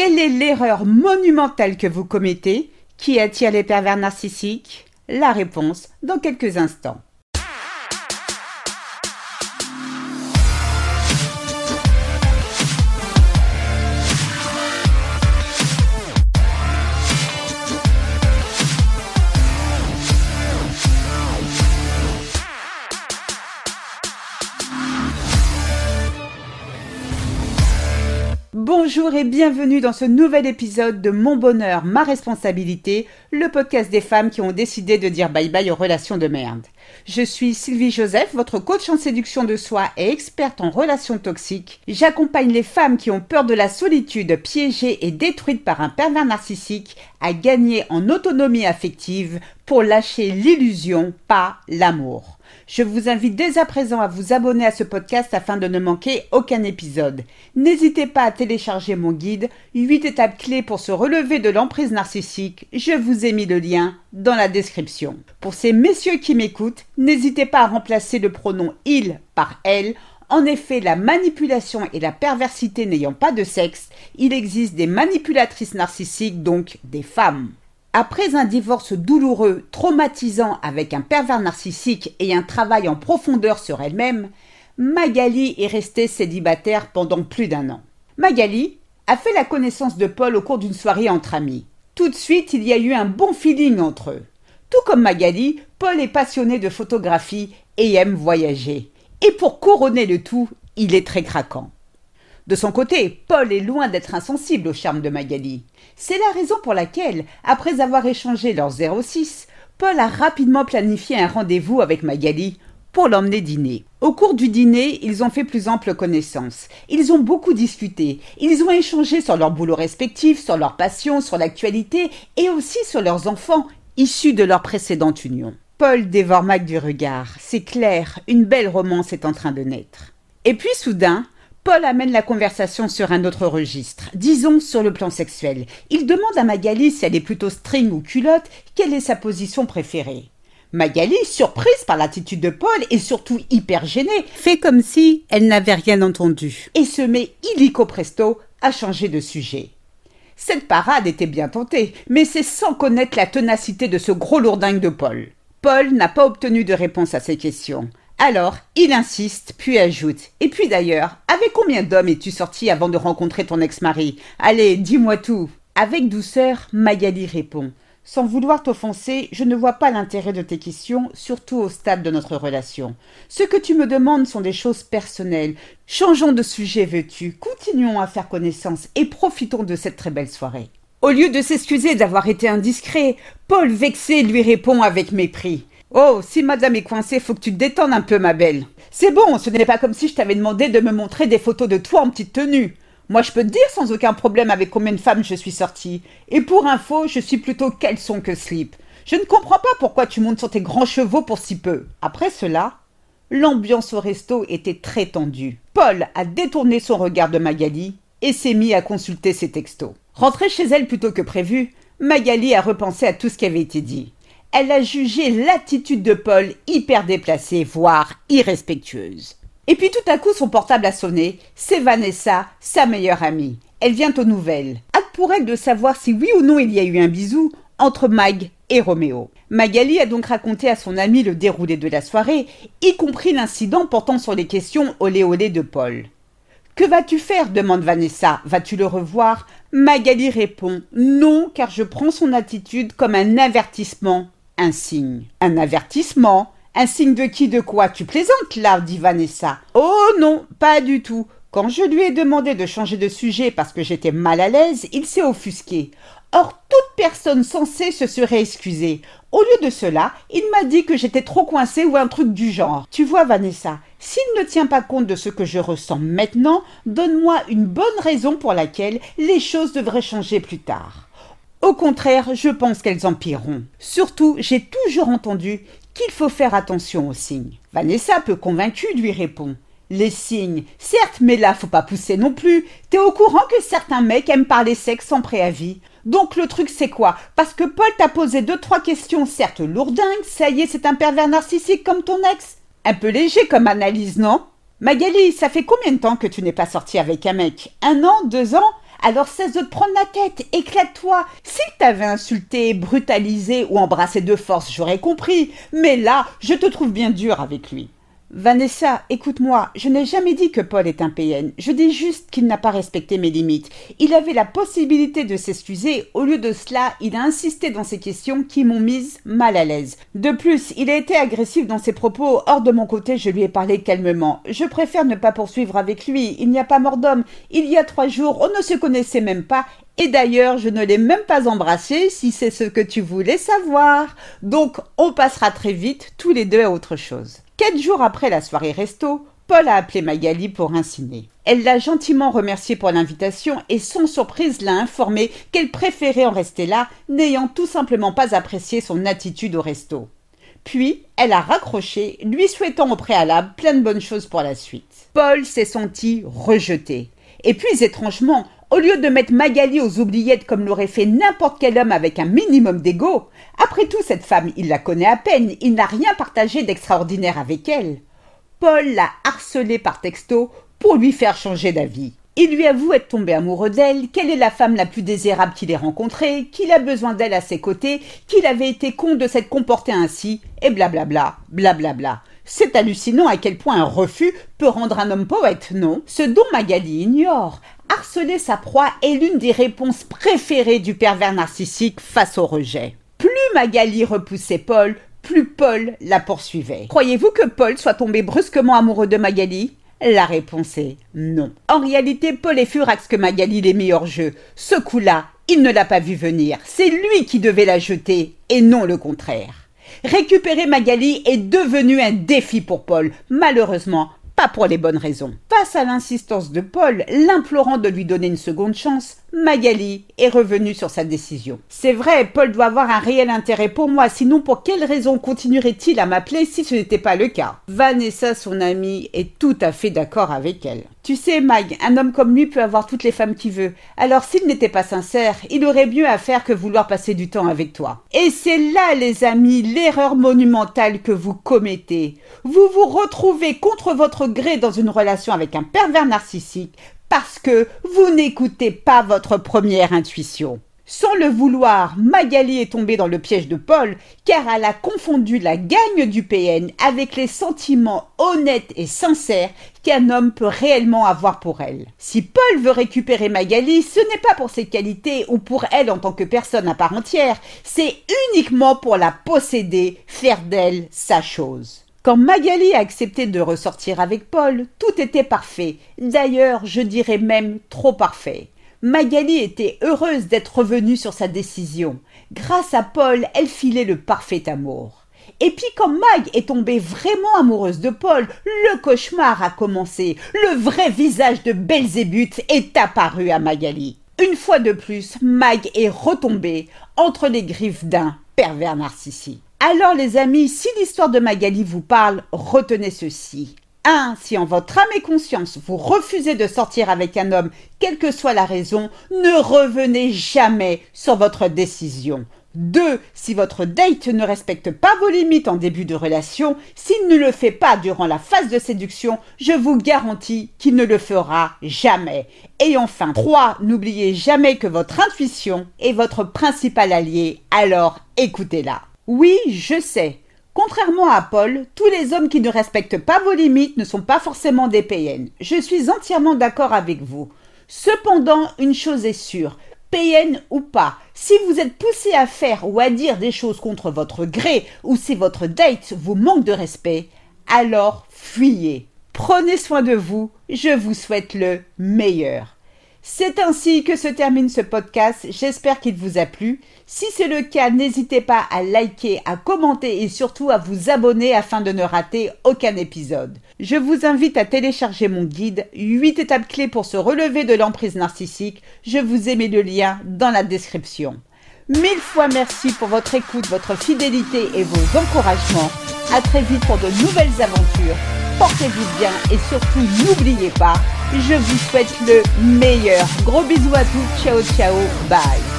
Quelle est l'erreur monumentale que vous commettez qui attire les pervers narcissiques? La réponse dans quelques instants. Bonjour et bienvenue dans ce nouvel épisode de Mon bonheur, ma responsabilité, le podcast des femmes qui ont décidé de dire bye bye aux relations de merde. Je suis Sylvie Joseph, votre coach en séduction de soi et experte en relations toxiques. J'accompagne les femmes qui ont peur de la solitude, piégées et détruites par un pervers narcissique, à gagner en autonomie affective pour lâcher l'illusion, pas l'amour. Je vous invite dès à présent à vous abonner à ce podcast afin de ne manquer aucun épisode. N'hésitez pas à télécharger mon guide 8 étapes clés pour se relever de l'emprise narcissique. Je vous ai mis le lien dans la description. Pour ces messieurs qui m'écoutent, n'hésitez pas à remplacer le pronom il par elle en effet, la manipulation et la perversité n'ayant pas de sexe, il existe des manipulatrices narcissiques, donc des femmes. Après un divorce douloureux, traumatisant avec un pervers narcissique et un travail en profondeur sur elle-même, Magali est restée célibataire pendant plus d'un an. Magali a fait la connaissance de Paul au cours d'une soirée entre amis. Tout de suite, il y a eu un bon feeling entre eux. Tout comme Magali, Paul est passionné de photographie et aime voyager. Et pour couronner le tout, il est très craquant. De son côté, Paul est loin d'être insensible au charme de Magali. C'est la raison pour laquelle, après avoir échangé leur 06, Paul a rapidement planifié un rendez-vous avec Magali pour l'emmener dîner. Au cours du dîner, ils ont fait plus ample connaissance. Ils ont beaucoup discuté. Ils ont échangé sur leurs boulots respectifs, sur leurs passions, sur l'actualité et aussi sur leurs enfants issus de leur précédente union. Paul dévore Mac du regard. C'est clair, une belle romance est en train de naître. Et puis soudain, Paul amène la conversation sur un autre registre, disons sur le plan sexuel. Il demande à Magali si elle est plutôt string ou culotte, quelle est sa position préférée. Magali, surprise par l'attitude de Paul et surtout hyper gênée, fait comme si elle n'avait rien entendu et se met illico presto à changer de sujet. Cette parade était bien tentée, mais c'est sans connaître la ténacité de ce gros lourdingue de Paul. Paul n'a pas obtenu de réponse à ses questions. Alors, il insiste, puis ajoute. Et puis d'ailleurs, avec combien d'hommes es-tu sorti avant de rencontrer ton ex-mari? Allez, dis-moi tout. Avec douceur, Magali répond. Sans vouloir t'offenser, je ne vois pas l'intérêt de tes questions, surtout au stade de notre relation. Ce que tu me demandes sont des choses personnelles. Changeons de sujet, veux-tu? Continuons à faire connaissance et profitons de cette très belle soirée. Au lieu de s'excuser d'avoir été indiscret, Paul vexé lui répond avec mépris. Oh, si madame est coincée, faut que tu te détendes un peu, ma belle. C'est bon, ce n'est pas comme si je t'avais demandé de me montrer des photos de toi en petite tenue. Moi, je peux te dire sans aucun problème avec combien de femmes je suis sortie. Et pour info, je suis plutôt caleçon que slip. Je ne comprends pas pourquoi tu montes sur tes grands chevaux pour si peu. Après cela, l'ambiance au resto était très tendue. Paul a détourné son regard de Magali et s'est mis à consulter ses textos. Rentrée chez elle plutôt que prévu, Magali a repensé à tout ce qui avait été dit elle a jugé l'attitude de Paul hyper déplacée, voire irrespectueuse. Et puis tout à coup son portable a sonné, c'est Vanessa, sa meilleure amie. Elle vient aux nouvelles. Hâte pour elle de savoir si oui ou non il y a eu un bisou entre Mag et Roméo. Magali a donc raconté à son ami le déroulé de la soirée, y compris l'incident portant sur les questions olé olé de Paul. Que vas-tu faire? demande Vanessa. Vas-tu le revoir? Magali répond Non, car je prends son attitude comme un avertissement un signe. Un avertissement Un signe de qui de quoi Tu plaisantes là dit Vanessa. Oh non, pas du tout. Quand je lui ai demandé de changer de sujet parce que j'étais mal à l'aise, il s'est offusqué. Or, toute personne censée se serait excusée. Au lieu de cela, il m'a dit que j'étais trop coincée ou un truc du genre. Tu vois, Vanessa, s'il ne tient pas compte de ce que je ressens maintenant, donne-moi une bonne raison pour laquelle les choses devraient changer plus tard. Au contraire, je pense qu'elles empireront. Surtout, j'ai toujours entendu qu'il faut faire attention aux signes. Vanessa, peu convaincue, lui répond. Les signes, certes, mais là, faut pas pousser non plus. T'es au courant que certains mecs aiment parler sexe sans préavis. Donc le truc c'est quoi? Parce que Paul t'a posé deux trois questions, certes lourdingues, ça y est, c'est un pervers narcissique comme ton ex Un peu léger comme analyse, non? Magali, ça fait combien de temps que tu n'es pas sorti avec un mec? Un an? Deux ans? Alors cesse de te prendre la tête, éclate-toi. S'il t'avait insulté, brutalisé ou embrassé de force, j'aurais compris. Mais là, je te trouve bien dur avec lui. Vanessa, écoute-moi, je n'ai jamais dit que Paul est un PN. Je dis juste qu'il n'a pas respecté mes limites. Il avait la possibilité de s'excuser. Au lieu de cela, il a insisté dans ses questions qui m'ont mise mal à l'aise. De plus, il a été agressif dans ses propos. Hors de mon côté, je lui ai parlé calmement. Je préfère ne pas poursuivre avec lui. Il n'y a pas mort d'homme. Il y a trois jours, on ne se connaissait même pas. Et d'ailleurs, je ne l'ai même pas embrassé si c'est ce que tu voulais savoir. Donc, on passera très vite tous les deux à autre chose. Quatre jours après la soirée resto, Paul a appelé Magali pour insinuer. Elle l'a gentiment remercié pour l'invitation et sans surprise l'a informé qu'elle préférait en rester là, n'ayant tout simplement pas apprécié son attitude au resto. Puis, elle a raccroché, lui souhaitant au préalable plein de bonnes choses pour la suite. Paul s'est senti rejeté. Et puis, étrangement, au lieu de mettre Magali aux oubliettes comme l'aurait fait n'importe quel homme avec un minimum d'ego, après tout, cette femme, il la connaît à peine, il n'a rien partagé d'extraordinaire avec elle. Paul l'a harcelée par texto pour lui faire changer d'avis. Il lui avoue être tombé amoureux d'elle, qu'elle est la femme la plus désirable qu'il ait rencontrée, qu'il a besoin d'elle à ses côtés, qu'il avait été con de s'être comporté ainsi, et blablabla, blablabla. C'est hallucinant à quel point un refus peut rendre un homme poète, non? Ce dont Magali ignore, harceler sa proie est l'une des réponses préférées du pervers narcissique face au rejet. Plus Magali repoussait Paul, plus Paul la poursuivait. Croyez-vous que Paul soit tombé brusquement amoureux de Magali? La réponse est non. En réalité, Paul est furax que Magali les meilleurs jeux. Ce coup-là, il ne l'a pas vu venir. C'est lui qui devait la jeter, et non le contraire. Récupérer Magali est devenu un défi pour Paul. Malheureusement, pas pour les bonnes raisons. Face à l'insistance de Paul, l'implorant de lui donner une seconde chance, Magali est revenue sur sa décision. C'est vrai, Paul doit avoir un réel intérêt pour moi, sinon pour quelle raison continuerait-il à m'appeler si ce n'était pas le cas? Vanessa, son amie, est tout à fait d'accord avec elle. Tu sais, Mag, un homme comme lui peut avoir toutes les femmes qu'il veut. Alors s'il n'était pas sincère, il aurait mieux à faire que vouloir passer du temps avec toi. Et c'est là, les amis, l'erreur monumentale que vous commettez. Vous vous retrouvez contre votre gré dans une relation avec un pervers narcissique parce que vous n'écoutez pas votre première intuition. Sans le vouloir, Magali est tombée dans le piège de Paul car elle a confondu la gagne du PN avec les sentiments honnêtes et sincères qu'un homme peut réellement avoir pour elle. Si Paul veut récupérer Magali, ce n'est pas pour ses qualités ou pour elle en tant que personne à part entière, c'est uniquement pour la posséder, faire d'elle sa chose. Quand Magali a accepté de ressortir avec Paul, tout était parfait. D'ailleurs, je dirais même trop parfait. Magali était heureuse d'être revenue sur sa décision. Grâce à Paul, elle filait le parfait amour. Et puis quand Mag est tombée vraiment amoureuse de Paul, le cauchemar a commencé. Le vrai visage de Belzébuth est apparu à Magali. Une fois de plus, Mag est retombée entre les griffes d'un pervers narcissique. Alors les amis, si l'histoire de Magali vous parle, retenez ceci. 1. Si en votre âme et conscience vous refusez de sortir avec un homme, quelle que soit la raison, ne revenez jamais sur votre décision. 2. Si votre date ne respecte pas vos limites en début de relation, s'il ne le fait pas durant la phase de séduction, je vous garantis qu'il ne le fera jamais. Et enfin 3. N'oubliez jamais que votre intuition est votre principal allié, alors écoutez-la. Oui, je sais. Contrairement à Paul, tous les hommes qui ne respectent pas vos limites ne sont pas forcément des PN. Je suis entièrement d'accord avec vous. Cependant, une chose est sûre, PN ou pas, si vous êtes poussé à faire ou à dire des choses contre votre gré ou si votre date vous manque de respect, alors fuyez. Prenez soin de vous, je vous souhaite le meilleur. C'est ainsi que se termine ce podcast. J'espère qu'il vous a plu. Si c'est le cas, n'hésitez pas à liker, à commenter et surtout à vous abonner afin de ne rater aucun épisode. Je vous invite à télécharger mon guide 8 étapes clés pour se relever de l'emprise narcissique. Je vous ai mis le lien dans la description. Mille fois merci pour votre écoute, votre fidélité et vos encouragements. À très vite pour de nouvelles aventures portez-vous bien et surtout n'oubliez pas, je vous souhaite le meilleur. Gros bisous à tous, ciao ciao, bye.